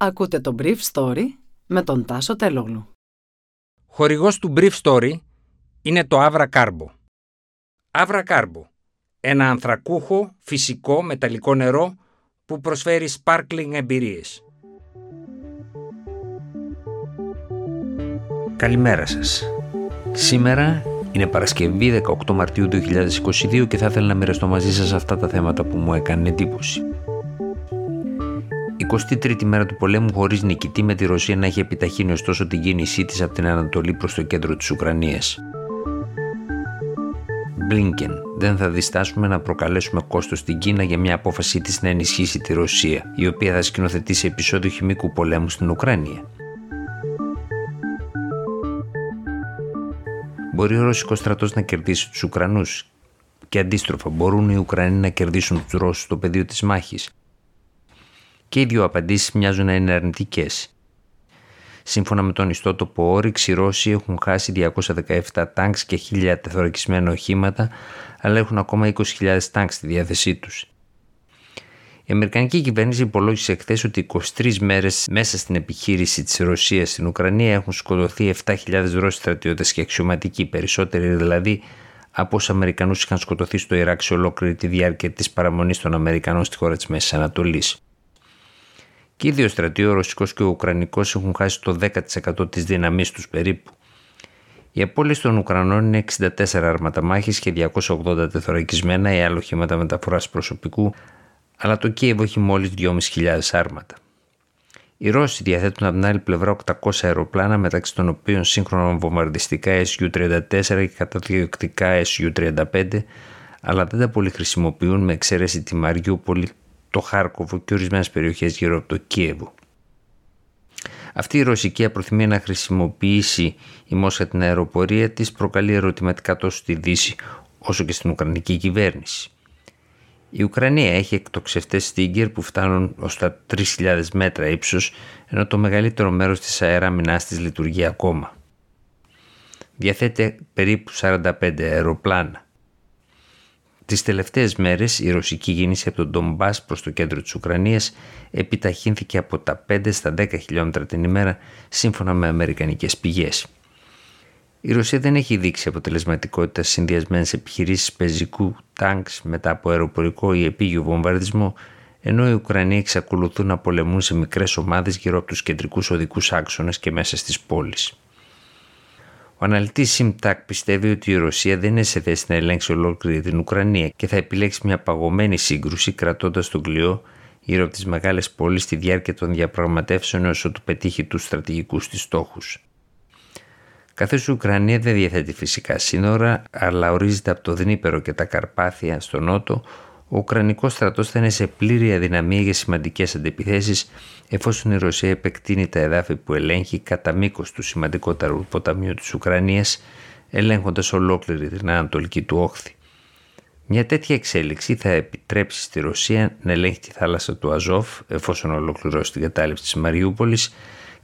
Ακούτε το Brief Story με τον Τάσο Τελόγλου. Χορηγός του Brief Story είναι το Avra Carbo. Avra Carbo, ένα ανθρακούχο, φυσικό, μεταλλικό νερό που προσφέρει sparkling εμπειρίες. Καλημέρα σας. Σήμερα είναι Παρασκευή 18 Μαρτίου 2022 και θα ήθελα να μοιραστώ μαζί σας αυτά τα θέματα που μου έκανε εντύπωση. 23η μέρα του πολέμου χωρίς νικητή με τη Ρωσία να έχει επιταχύνει ωστόσο την κίνησή της από την Ανατολή προς το κέντρο της Ουκρανίας. Μπλίνκεν, δεν θα διστάσουμε να προκαλέσουμε κόστος στην Κίνα για μια απόφασή της να ενισχύσει τη Ρωσία, η οποία θα σκηνοθετήσει επεισόδιο χημικού πολέμου στην Ουκρανία. Μπορεί ο Ρωσικό στρατός να κερδίσει τους Ουκρανούς; Και αντίστροφα μπορούν οι Ουκρανοί να κερδίσουν τους Ρώσους στο πεδίο της μάχης, και οι δύο απαντήσεις μοιάζουν να είναι αρνητικές. Σύμφωνα με τον ιστότοπο Όριξ, οι Ρώσοι έχουν χάσει 217 τάγκς και 1000 τεθωρακισμένα οχήματα, αλλά έχουν ακόμα 20.000 τάγκς στη διάθεσή τους. Η Αμερικανική κυβέρνηση υπολόγισε χθες ότι 23 μέρες μέσα στην επιχείρηση της Ρωσίας στην Ουκρανία έχουν σκοτωθεί 7.000 Ρώσοι στρατιώτες και αξιωματικοί, περισσότεροι δηλαδή από όσους Αμερικανούς είχαν σκοτωθεί στο Ιράκ σε ολόκληρη τη διάρκεια της παραμονής των Αμερικανών στη χώρα της Μέσης Ανατολής. Και οι δύο στρατοί, ο Ρωσικός και ο Ουκρανικός, έχουν χάσει το 10% της δύναμής τους περίπου. Οι απώλειες των Ουκρανών είναι 64 άρματα μάχης και 280 τεθωρακισμένα ή άλλα οχήματα μεταφοράς προσωπικού, αλλά το Κίεβο έχει μόλις 2.500 άρματα. Οι Ρώσοι διαθέτουν από την άλλη πλευρά 800 αεροπλάνα, μεταξύ των οποίων σύγχρονα βομβαρδιστικά SU-34 και καταδιοκτικά SU-35, αλλά δεν τα πολύ χρησιμοποιούν με εξαίρεση τη Μαριούπολη το Χάρκοβο και ορισμένες περιοχές γύρω από το Κίεβο. Αυτή η ρωσική απροθυμία να χρησιμοποιήσει η Μόσχα την αεροπορία της προκαλεί ερωτηματικά τόσο στη Δύση όσο και στην Ουκρανική κυβέρνηση. Η Ουκρανία έχει εκτοξευτές στίγκερ που φτάνουν ως τα 3.000 μέτρα ύψος ενώ το μεγαλύτερο μέρος της αεράμινάς της λειτουργεί ακόμα. Διαθέτει περίπου 45 αεροπλάνα. Τις τελευταίες μέρες η ρωσική κίνηση από τον Ντομπά προς το κέντρο της Ουκρανίας επιταχύνθηκε από τα 5 στα 10 χιλιόμετρα την ημέρα σύμφωνα με αμερικανικές πηγές. Η Ρωσία δεν έχει δείξει αποτελεσματικότητα στις συνδυασμένες επιχειρήσεις πεζικού τάγκς μετά από αεροπορικό ή επίγειο βομβαρδισμό, ενώ οι Ουκρανοί εξακολουθούν να πολεμούν σε μικρές ομάδες γύρω από τους κεντρικούς οδικούς άξονες και μέσα στις πόλεις. Ο αναλυτής Σιμτάκ πιστεύει ότι η Ρωσία δεν είναι σε θέση να ελέγξει ολόκληρη την Ουκρανία και θα επιλέξει μια παγωμένη σύγκρουση κρατώντας τον κλειό γύρω από τις μεγάλες πόλεις στη διάρκεια των διαπραγματεύσεων έως ότου πετύχει τους στρατηγικούς της στόχους. Καθώς η Ουκρανία δεν διαθέτει φυσικά σύνορα, αλλά ορίζεται από το Δνήπερο και τα Καρπάθια στο νότο, ο Ουκρανικός στρατός θα είναι σε πλήρη αδυναμία για σημαντικές αντιπιθέσεις εφόσον η Ρωσία επεκτείνει τα εδάφη που ελέγχει κατά μήκος του σημαντικότερου ποταμιού της Ουκρανίας, ελέγχοντας ολόκληρη την ανατολική του όχθη. Μια τέτοια εξέλιξη θα επιτρέψει στη Ρωσία να ελέγχει τη θάλασσα του Αζόφ εφόσον ολοκληρώσει την κατάληψη της Μαριούπολης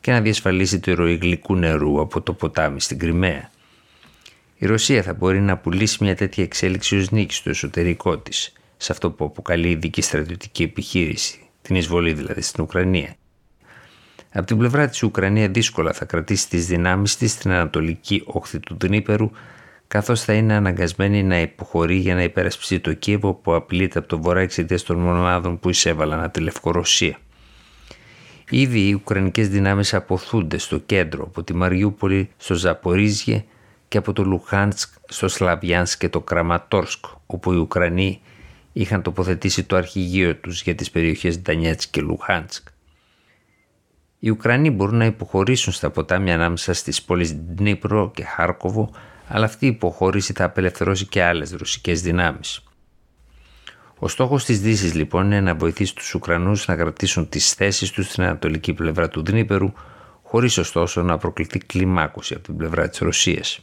και να διασφαλίσει το ροή γλυκού νερού από το ποτάμι στην Κρυμαία. Η Ρωσία θα μπορεί να πουλήσει μια τέτοια εξέλιξη ως νίκη στο εσωτερικό της σε αυτό που αποκαλεί ειδική στρατιωτική επιχείρηση, την εισβολή δηλαδή στην Ουκρανία. Από την πλευρά της Ουκρανία δύσκολα θα κρατήσει τις δυνάμεις της στην ανατολική όχθη του Δνήπερου καθώς θα είναι αναγκασμένη να υποχωρεί για να υπερασπιστεί το Κίεβο που απειλείται από το βορρά εξαιτίας των μονάδων που εισέβαλαν από τη Λευκορωσία. Ήδη οι Ουκρανικές δυνάμεις αποθούνται στο κέντρο από τη Μαριούπολη στο Ζαπορίζιε και από το Λουχάνσκ στο Σλαβιάνσκ και το Κραματόρσκ όπου οι Ουκρανοί είχαν τοποθετήσει το αρχηγείο τους για τις περιοχές Ντανιέτς και Λουχάντσκ. Οι Ουκρανοί μπορούν να υποχωρήσουν στα ποτάμια ανάμεσα στις πόλεις Ντνίπρο και Χάρκοβο, αλλά αυτή η υποχώρηση θα απελευθερώσει και άλλες ρωσικές δυνάμεις. Ο στόχος της Δύσης λοιπόν είναι να βοηθήσει τους Ουκρανούς να κρατήσουν τις θέσεις τους στην ανατολική πλευρά του Δνήπερου, χωρίς ωστόσο να προκληθεί κλιμάκωση από την πλευρά της Ρωσίας.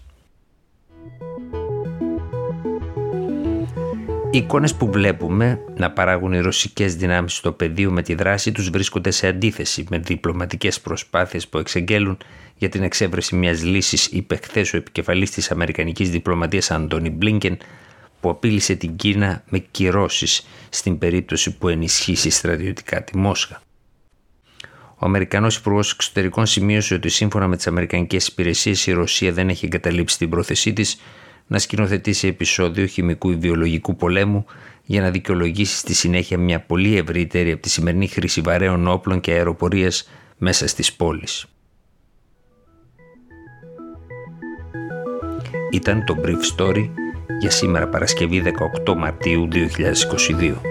Οι εικόνες που βλέπουμε να παράγουν οι ρωσικές δυνάμεις στο πεδίο με τη δράση τους βρίσκονται σε αντίθεση με διπλωματικές προσπάθειες που εξεγγέλουν για την εξέβρεση μιας λύσης, είπε χθες ο επικεφαλής της Αμερικανικής Διπλωματίας Αντώνι Μπλίνκεν, που απείλησε την Κίνα με κυρώσεις στην περίπτωση που ενισχύσει στρατιωτικά τη Μόσχα. Ο Αμερικανός Υπουργός Εξωτερικών σημείωσε ότι σύμφωνα με τις Αμερικανικές υπηρεσίες η Ρωσία δεν έχει εγκαταλείψει την πρόθεσή της να σκηνοθετήσει επεισόδιο χημικού ή βιολογικού πολέμου για να δικαιολογήσει στη συνέχεια μια πολύ ευρύτερη από τη σημερινή χρήση βαρέων όπλων και αεροπορίας μέσα στις πόλεις. Ήταν το Brief Story για σήμερα Παρασκευή 18 Μαρτίου 2022.